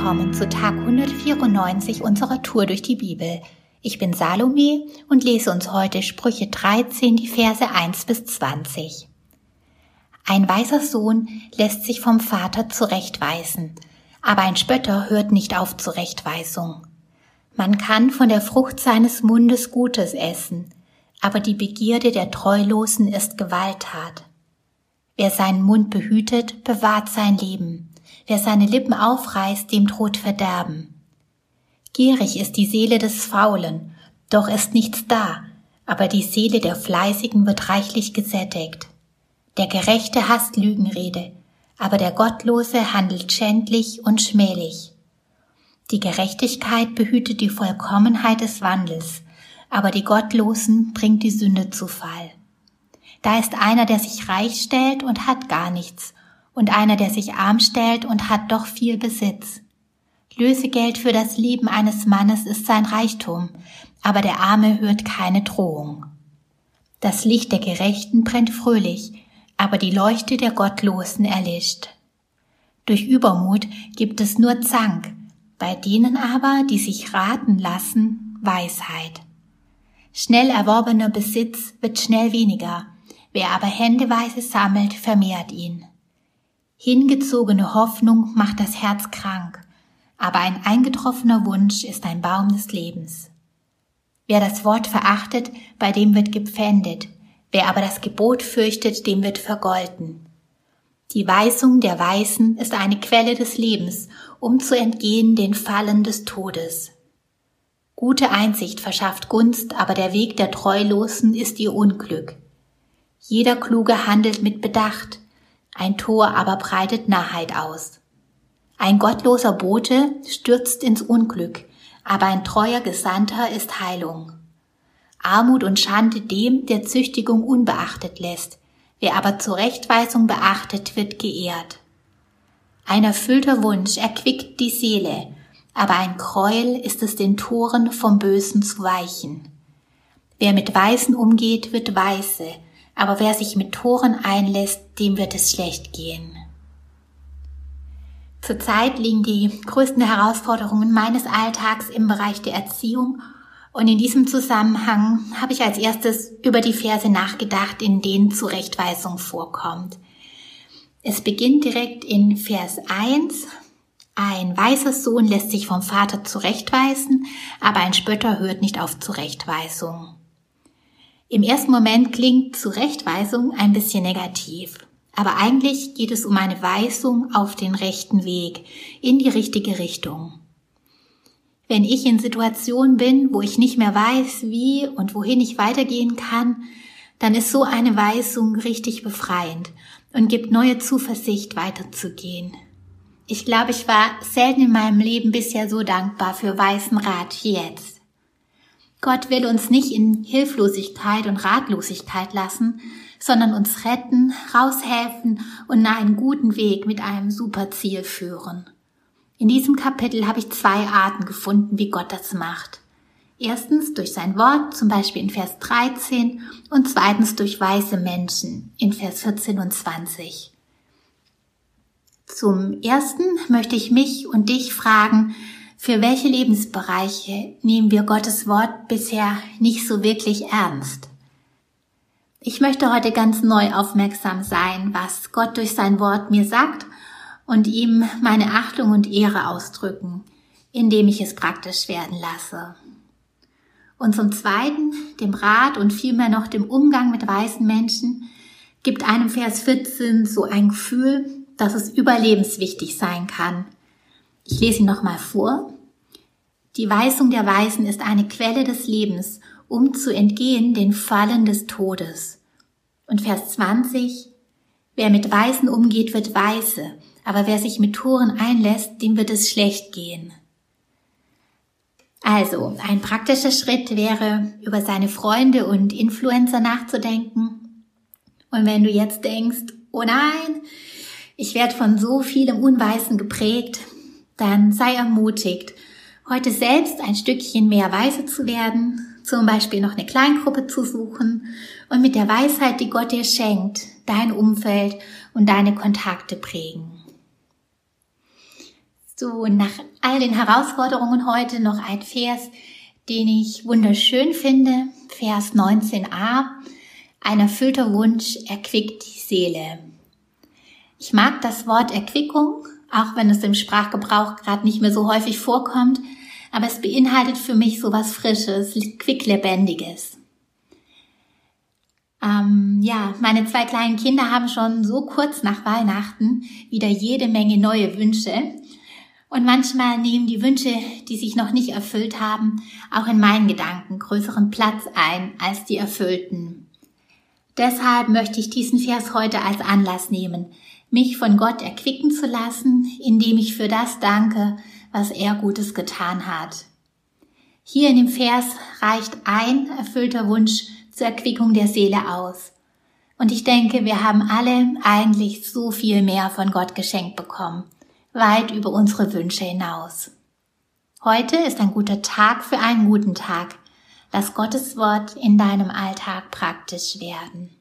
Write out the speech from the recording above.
willkommen zu Tag 194 unserer Tour durch die Bibel. Ich bin Salome und lese uns heute Sprüche 13, die Verse 1 bis 20. Ein weiser Sohn lässt sich vom Vater zurechtweisen, aber ein Spötter hört nicht auf Zurechtweisung. Man kann von der Frucht seines Mundes Gutes essen, aber die Begierde der Treulosen ist Gewalttat. Wer seinen Mund behütet, bewahrt sein Leben Wer seine Lippen aufreißt, dem droht Verderben. Gierig ist die Seele des Faulen, doch ist nichts da, aber die Seele der Fleißigen wird reichlich gesättigt. Der Gerechte hasst Lügenrede, aber der Gottlose handelt schändlich und schmählich. Die Gerechtigkeit behütet die Vollkommenheit des Wandels, aber die Gottlosen bringt die Sünde zu Fall. Da ist einer, der sich reich stellt und hat gar nichts, und einer, der sich arm stellt und hat doch viel Besitz. Lösegeld für das Leben eines Mannes ist sein Reichtum, aber der Arme hört keine Drohung. Das Licht der Gerechten brennt fröhlich, aber die Leuchte der Gottlosen erlischt. Durch Übermut gibt es nur Zank, bei denen aber, die sich raten lassen, Weisheit. Schnell erworbener Besitz wird schnell weniger, wer aber händeweise sammelt, vermehrt ihn. Hingezogene Hoffnung macht das Herz krank, aber ein eingetroffener Wunsch ist ein Baum des Lebens. Wer das Wort verachtet, bei dem wird gepfändet, wer aber das Gebot fürchtet, dem wird vergolten. Die Weisung der Weisen ist eine Quelle des Lebens, um zu entgehen den Fallen des Todes. Gute Einsicht verschafft Gunst, aber der Weg der Treulosen ist ihr Unglück. Jeder Kluge handelt mit Bedacht, ein Tor aber breitet Narrheit aus. Ein gottloser Bote stürzt ins Unglück, aber ein treuer Gesandter ist Heilung. Armut und Schande dem, der Züchtigung unbeachtet lässt, wer aber Zurechtweisung beachtet, wird geehrt. Ein erfüllter Wunsch erquickt die Seele, aber ein Gräuel ist es den Toren vom Bösen zu weichen. Wer mit Weisen umgeht, wird weise, aber wer sich mit Toren einlässt, dem wird es schlecht gehen. Zurzeit liegen die größten Herausforderungen meines Alltags im Bereich der Erziehung und in diesem Zusammenhang habe ich als erstes über die Verse nachgedacht, in denen Zurechtweisung vorkommt. Es beginnt direkt in Vers 1. Ein weißer Sohn lässt sich vom Vater zurechtweisen, aber ein Spötter hört nicht auf Zurechtweisung. Im ersten Moment klingt Zurechtweisung ein bisschen negativ. Aber eigentlich geht es um eine Weisung auf den rechten Weg, in die richtige Richtung. Wenn ich in Situationen bin, wo ich nicht mehr weiß, wie und wohin ich weitergehen kann, dann ist so eine Weisung richtig befreiend und gibt neue Zuversicht weiterzugehen. Ich glaube, ich war selten in meinem Leben bisher so dankbar für weißen Rat wie jetzt. Gott will uns nicht in Hilflosigkeit und Ratlosigkeit lassen, sondern uns retten, raushelfen und nach einen guten Weg mit einem super Ziel führen. In diesem Kapitel habe ich zwei Arten gefunden, wie Gott das macht. Erstens durch sein Wort, zum Beispiel in Vers 13, und zweitens durch weise Menschen in Vers 14 und 20. Zum ersten möchte ich mich und dich fragen, für welche Lebensbereiche nehmen wir Gottes Wort bisher nicht so wirklich ernst? Ich möchte heute ganz neu aufmerksam sein, was Gott durch sein Wort mir sagt und ihm meine Achtung und Ehre ausdrücken, indem ich es praktisch werden lasse. Und zum Zweiten, dem Rat und vielmehr noch dem Umgang mit weißen Menschen, gibt einem Vers 14 so ein Gefühl, dass es überlebenswichtig sein kann – ich lese ihn nochmal vor. Die Weisung der Weisen ist eine Quelle des Lebens, um zu entgehen den Fallen des Todes. Und Vers 20. Wer mit Weisen umgeht, wird weise, aber wer sich mit Toren einlässt, dem wird es schlecht gehen. Also, ein praktischer Schritt wäre, über seine Freunde und Influencer nachzudenken. Und wenn du jetzt denkst, oh nein, ich werde von so vielem Unweisen geprägt, dann sei ermutigt, heute selbst ein Stückchen mehr weise zu werden, zum Beispiel noch eine Kleingruppe zu suchen und mit der Weisheit, die Gott dir schenkt, dein Umfeld und deine Kontakte prägen. So, nach all den Herausforderungen heute noch ein Vers, den ich wunderschön finde. Vers 19a. Ein erfüllter Wunsch erquickt die Seele. Ich mag das Wort Erquickung, auch wenn es im Sprachgebrauch gerade nicht mehr so häufig vorkommt, aber es beinhaltet für mich so was Frisches, quicklebendiges. Ähm, ja, meine zwei kleinen Kinder haben schon so kurz nach Weihnachten wieder jede Menge neue Wünsche. Und manchmal nehmen die Wünsche, die sich noch nicht erfüllt haben, auch in meinen Gedanken größeren Platz ein als die erfüllten. Deshalb möchte ich diesen Vers heute als Anlass nehmen, mich von Gott erquicken zu lassen, indem ich für das danke, was er Gutes getan hat. Hier in dem Vers reicht ein erfüllter Wunsch zur Erquickung der Seele aus. Und ich denke, wir haben alle eigentlich so viel mehr von Gott geschenkt bekommen, weit über unsere Wünsche hinaus. Heute ist ein guter Tag für einen guten Tag. Lass Gottes Wort in deinem Alltag praktisch werden.